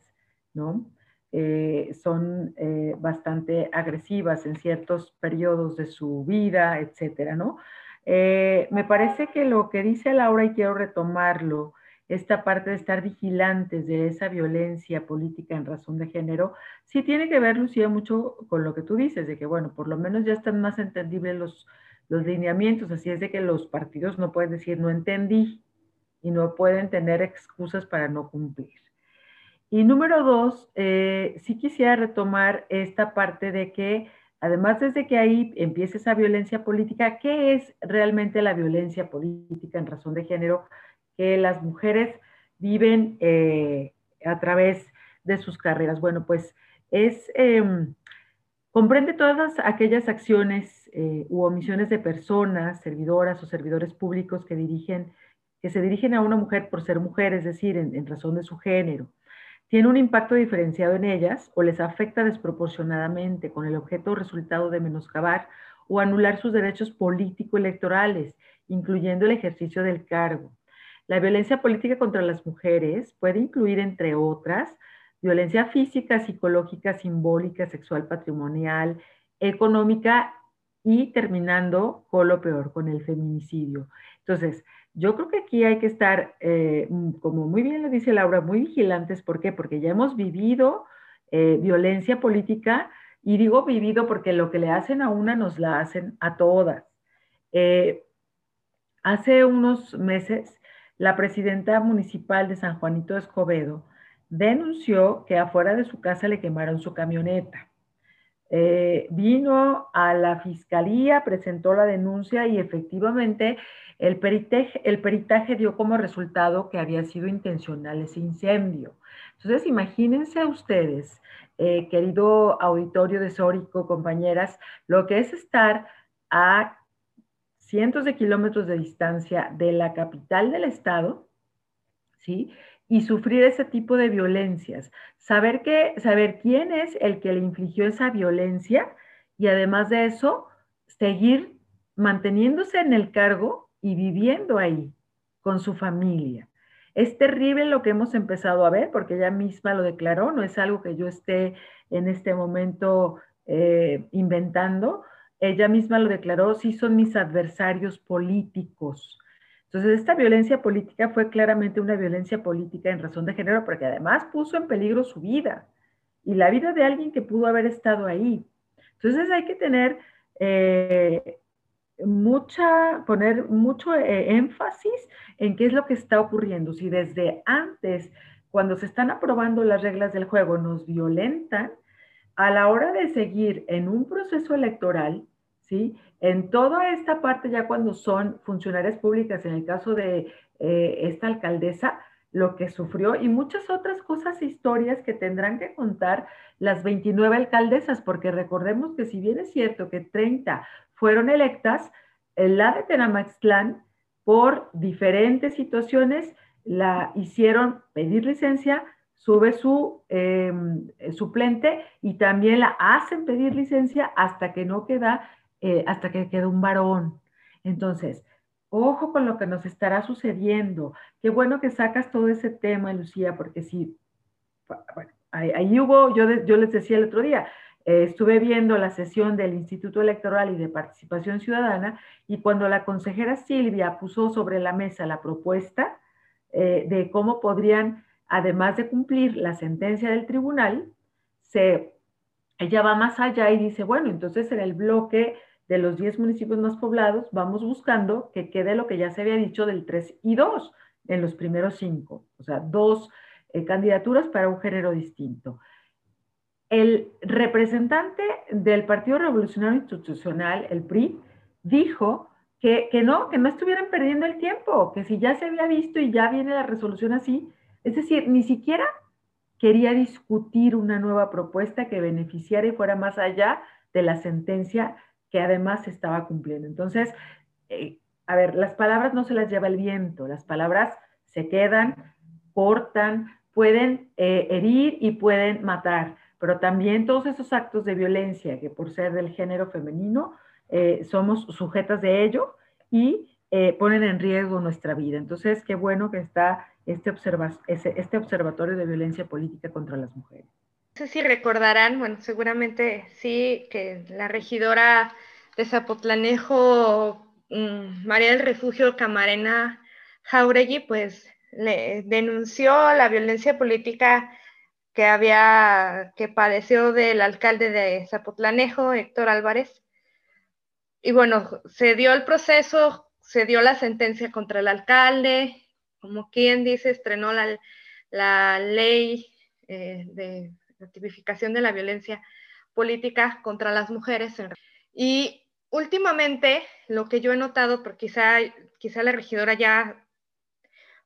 ¿no? Eh, son eh, bastante agresivas en ciertos periodos de su vida, etcétera, ¿no? Eh, me parece que lo que dice Laura, y quiero retomarlo, esta parte de estar vigilantes de esa violencia política en razón de género, sí tiene que ver, Lucía, mucho con lo que tú dices, de que, bueno, por lo menos ya están más entendibles los, los lineamientos, así es de que los partidos no pueden decir no entendí y no pueden tener excusas para no cumplir. Y número dos, eh, sí quisiera retomar esta parte de que, además desde que ahí empieza esa violencia política, ¿qué es realmente la violencia política en razón de género que las mujeres viven eh, a través de sus carreras? Bueno, pues es, em, comprende todas aquellas acciones eh, u omisiones de personas, servidoras o servidores públicos que dirigen, que se dirigen a una mujer por ser mujer, es decir, en razón de su género tiene un impacto diferenciado en ellas o les afecta desproporcionadamente con el objeto o resultado de menoscabar o anular sus derechos político-electorales, incluyendo el ejercicio del cargo. La violencia política contra las mujeres puede incluir, entre otras, violencia física, psicológica, simbólica, sexual, patrimonial, económica y terminando con lo peor, con el feminicidio. Entonces, yo creo que aquí hay que estar, eh, mm, como muy bien lo dice Laura, muy vigilantes. ¿Por qué? Porque ya hemos vivido eh, violencia política y digo vivido porque lo que le hacen a una nos la hacen a todas. Eh, hace unos meses, la presidenta municipal de San Juanito Escobedo denunció que afuera de su casa le quemaron su camioneta. vino a la fiscalía, presentó la denuncia y efectivamente el peritaje, dio como resultado que había sido intencional ese incendio. Entonces, imagínense ustedes, eh, querido auditorio de Sórico, compañeras, lo que es estar a cientos de kilómetros de distancia de la capital del estado, ¿sí? Y sufrir ese tipo de violencias. Saber, que, saber quién es el que le infligió esa violencia y además de eso, seguir manteniéndose en el cargo y viviendo ahí con su familia. Es terrible lo que hemos empezado a ver, porque ella misma lo declaró, no es algo que yo esté en este momento eh, inventando. Ella misma lo declaró, sí son mis adversarios políticos. Entonces, esta violencia política fue claramente una violencia política en razón de género, porque además puso en peligro su vida y la vida de alguien que pudo haber estado ahí. Entonces, hay que tener eh, mucha, poner mucho eh, énfasis en qué es lo que está ocurriendo. Si desde antes, cuando se están aprobando las reglas del juego, nos violentan, a la hora de seguir en un proceso electoral, En toda esta parte, ya cuando son funcionarias públicas, en el caso de eh, esta alcaldesa, lo que sufrió y muchas otras cosas, historias que tendrán que contar las 29 alcaldesas, porque recordemos que si bien es cierto que 30 fueron electas, la de Tenamaxtlán, por diferentes situaciones, la hicieron pedir licencia, sube su em, suplente y también la hacen pedir licencia hasta que no queda, eh, hasta que queda un varón. Entonces, ojo con lo que nos estará sucediendo. Qué bueno que sacas todo ese tema, Lucía, porque sí, ahí, hubo, yo, yo les decía el otro día, eh, estuve viendo la sesión del Instituto Electoral y de Participación Ciudadana y cuando la consejera Silvia puso sobre la mesa la propuesta eh, de cómo podrían, además de cumplir la sentencia del tribunal, se, ella va más allá y dice, bueno, entonces en el bloque de los 10 municipios más poblados vamos buscando que quede lo que ya se había dicho del 3 y 2 en los primeros cinco, o sea, dos eh, candidaturas para un género distinto. El representante del Partido Revolucionario Institucional, el PRI, dijo que, no, que no estuvieran perdiendo el tiempo, que si ya se había visto y ya viene la resolución así, es decir, ni siquiera quería discutir una nueva propuesta que beneficiara y fuera más allá de la sentencia que además se estaba cumpliendo. Entonces, eh, a ver, las palabras no se las lleva el viento, las palabras se quedan, cortan, pueden eh, herir y pueden matar pero también todos esos actos de violencia que por ser del género femenino eh, somos sujetas de ello y ponen en riesgo nuestra vida. Entonces, qué bueno que está este, este observatorio de violencia política contra las mujeres. No sé si recordarán, bueno, seguramente sí, que la regidora de Zapotlanejo, mm, María del Refugio Camarena Jauregui, pues le denunció la violencia política que había, que padeció del alcalde de Zapotlanejo, Héctor Álvarez. Y bueno, se dio el proceso, se dio la sentencia contra el alcalde, como quien dice, estrenó la, la ley eh, de la tipificación de la violencia política contra las mujeres. Y últimamente, lo que yo he notado, porque quizá, quizá la regidora ya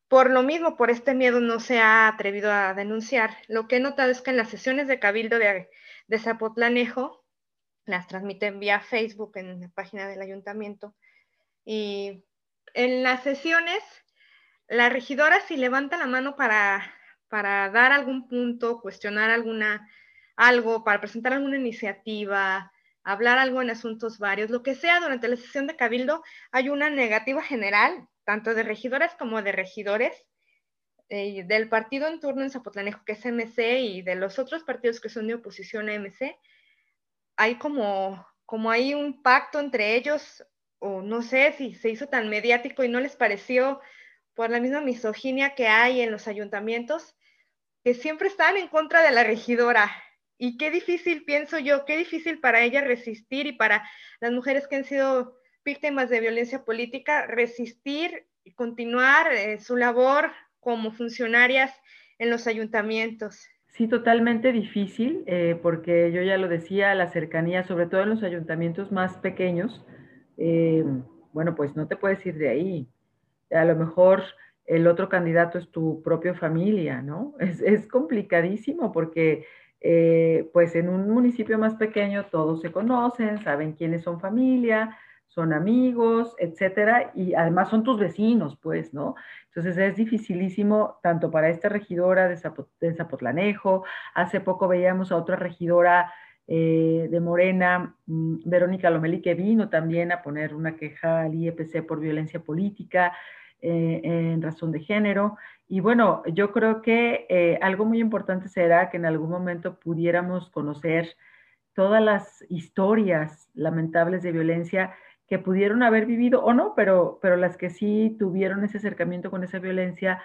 por lo mismo, por este miedo no se ha atrevido a denunciar. Lo que he notado es que en las sesiones de cabildo de, de Zapotlanejo, las transmiten vía Facebook en la página del ayuntamiento, y en las sesiones, la regidora si levanta la mano para, para dar algún punto, cuestionar alguna, algo, para presentar alguna iniciativa, hablar algo en asuntos varios, lo que sea, durante la sesión de cabildo hay una negativa general tanto de regidoras como de regidores eh, del partido en turno en Zapotlanejo, que es MC, y de los otros partidos que son de oposición a MC, hay como, como hay un pacto entre ellos, o no sé si se hizo tan mediático y no les pareció por la misma misoginia que hay en los ayuntamientos, que siempre están en contra de la regidora. Y qué difícil, pienso yo, qué difícil para ella resistir y para las mujeres que han sido víctimas de violencia política resistir y continuar eh, su labor como funcionarias en los ayuntamientos. Sí, totalmente difícil, eh, porque yo ya lo decía, la cercanía, sobre todo en los ayuntamientos más pequeños, eh, bueno, pues no te puedes ir de ahí. A lo mejor el otro candidato es tu propia familia, ¿no? Es, es complicadísimo porque, pues en un municipio más pequeño todos se conocen, saben quiénes son familia, son amigos, etcétera, y además son tus vecinos, pues, ¿no? Entonces es dificilísimo tanto para esta regidora de, Zapotlanejo, hace poco veíamos a otra regidora eh, de Morena, mm, Verónica Lomelí, que vino también a poner una queja al IEPC por violencia política eh, en razón de género. Y bueno, yo creo que eh, algo muy importante será que en algún momento pudiéramos conocer todas las historias lamentables de violencia que pudieron haber vivido o no, pero, pero las que sí tuvieron ese acercamiento con esa violencia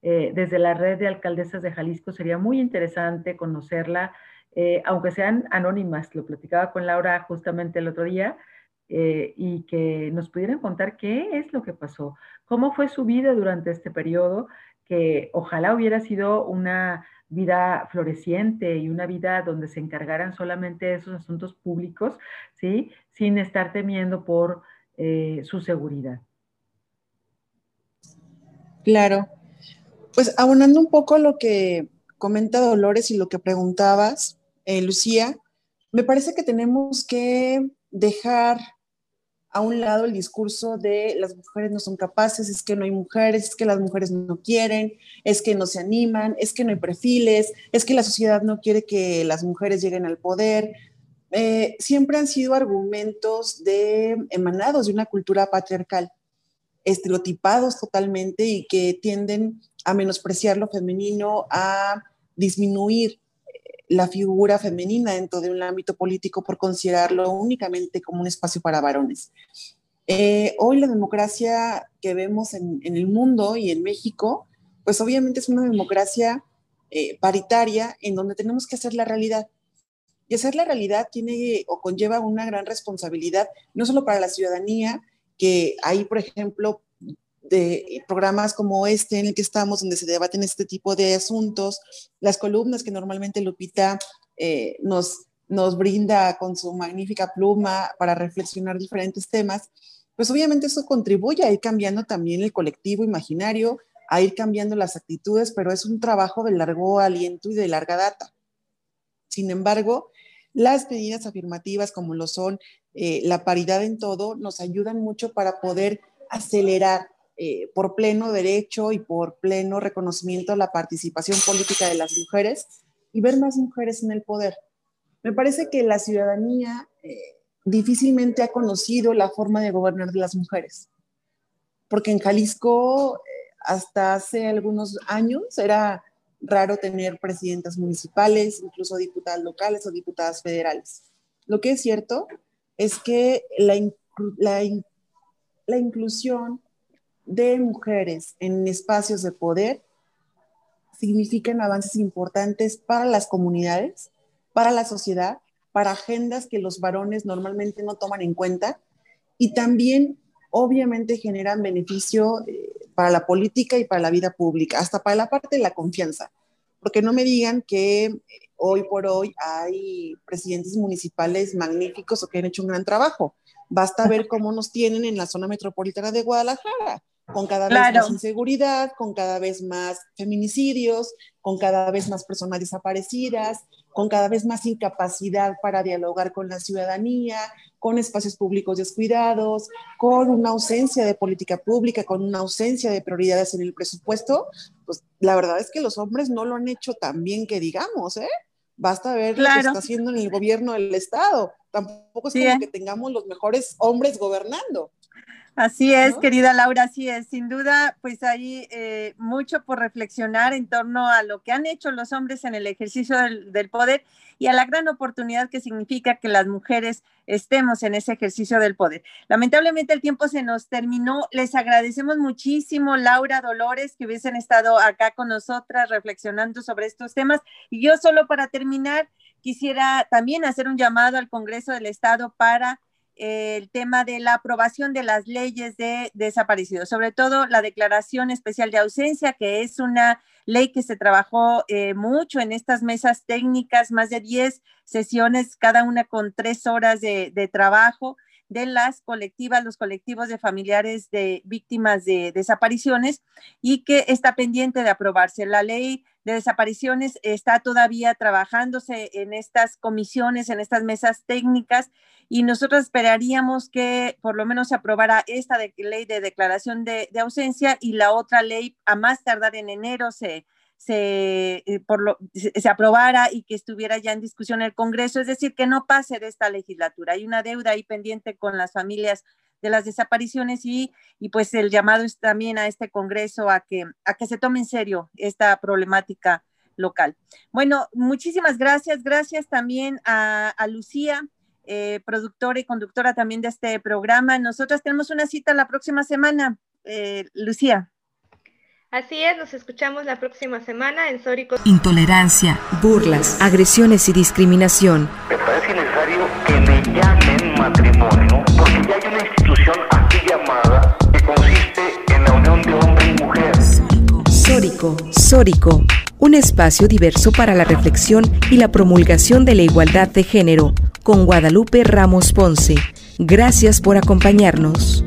desde la red de alcaldesas de Jalisco, sería muy interesante conocerla, eh, aunque sean anónimas, lo platicaba con Laura justamente el otro día, eh, y que nos pudieran contar qué es lo que pasó, cómo fue su vida durante este periodo, que ojalá hubiera sido una vida floreciente y una vida donde se encargaran solamente de esos asuntos públicos, ¿sí? Sin estar temiendo por eh, su seguridad. Claro. Pues abonando un poco lo que comenta Dolores y lo que preguntabas, eh, Lucía, me parece que tenemos que dejar a un lado el discurso de las mujeres no son capaces, es que no hay mujeres, es que las mujeres no quieren, es que no se animan, es que no hay perfiles, es que la sociedad no quiere que las mujeres lleguen al poder. Eh, siempre han sido argumentos emanados de una cultura patriarcal, estereotipados totalmente y que tienden a menospreciar lo femenino, a disminuir la figura femenina dentro de un ámbito político por considerarlo únicamente como un espacio para varones. Eh, hoy la democracia que vemos en, el mundo y en México, pues obviamente es una democracia eh, paritaria en donde tenemos que hacer la realidad. Y hacer la realidad tiene o conlleva una gran responsabilidad, no solo para la ciudadanía, que ahí, por ejemplo, de programas como este en el que estamos, donde se debaten este tipo de asuntos, las columnas que normalmente Lupita eh, nos, nos brinda con su magnífica pluma para reflexionar diferentes temas, pues obviamente eso contribuye a ir cambiando también el colectivo imaginario, a ir cambiando las actitudes, pero es un trabajo de largo aliento y de larga data. Sin embargo, las medidas afirmativas como lo son eh, la paridad en todo nos ayudan mucho para poder acelerar eh, por pleno derecho y por pleno reconocimiento a la participación política de las mujeres y ver más mujeres en el poder. Me parece que la ciudadanía eh, difícilmente ha conocido la forma de gobernar de las mujeres, porque en Jalisco eh, hasta hace algunos años era raro tener presidentas municipales, incluso diputadas locales o diputadas federales. Lo que es cierto es que la inclusión de mujeres en espacios de poder significan avances importantes para las comunidades, para la sociedad, para agendas que los varones normalmente no toman en cuenta y también obviamente generan beneficio eh, para la política y para la vida pública, hasta para la parte de la confianza. Porque no me digan que eh, hoy por hoy hay presidentes municipales magníficos o que han hecho un gran trabajo. Basta ver cómo nos tienen en la zona metropolitana de Guadalajara con cada vez más inseguridad, con cada vez más feminicidios, con cada vez más personas desaparecidas, con cada vez más incapacidad para dialogar con la ciudadanía, con espacios públicos descuidados, con una ausencia de política pública, con una ausencia de prioridades en el presupuesto, pues la verdad es que los hombres no lo han hecho tan bien que digamos, ¿eh? Basta ver lo que está haciendo en el gobierno del Estado. Tampoco es como ¿eh? que tengamos los mejores hombres gobernando. Así es, querida Laura, así es. Sin duda, pues hay eh, mucho por reflexionar en torno a lo que han hecho los hombres en el ejercicio del, poder y a la gran oportunidad que significa que las mujeres estemos en ese ejercicio del poder. Lamentablemente el tiempo se nos terminó. Les agradecemos muchísimo, Laura Dolores, que hubiesen estado acá con nosotras reflexionando sobre estos temas. Y yo solo para terminar, quisiera también hacer un llamado al Congreso del Estado para el tema de la aprobación de las leyes de desaparecidos, sobre todo la declaración especial de ausencia, que es una ley que se trabajó eh, mucho en estas mesas técnicas, más de 10 sesiones, cada una con tres horas de, de trabajo de las colectivas, los colectivos de familiares de víctimas de desapariciones y que está pendiente de aprobarse. La ley de desapariciones está todavía trabajándose en estas comisiones, en estas mesas técnicas y nosotros esperaríamos que por lo menos se aprobara esta ley de declaración de, ausencia y la otra ley a más tardar en enero se, se, eh, por lo, se, aprobara y que estuviera ya en discusión el Congreso, es decir, que no pase de esta legislatura. Hay una deuda ahí pendiente con las familias de las desapariciones y, y pues el llamado es también a este Congreso a que, a que se tome en serio esta problemática local. Bueno, muchísimas gracias. Gracias también a, Lucía eh, productora y conductora también de este programa. Nosotras tenemos una cita la próxima semana, eh, Lucía. Así es, nos escuchamos la próxima semana en Sórico. Intolerancia, burlas, agresiones y discriminación. Me parece necesario que me llamen matrimonio, porque ya hay una institución así llamada que consiste en la unión de hombre y mujer. Sórico, Sórico, un espacio diverso para la reflexión y la promulgación de la igualdad de género con Guadalupe Ramos Ponce. Gracias por acompañarnos.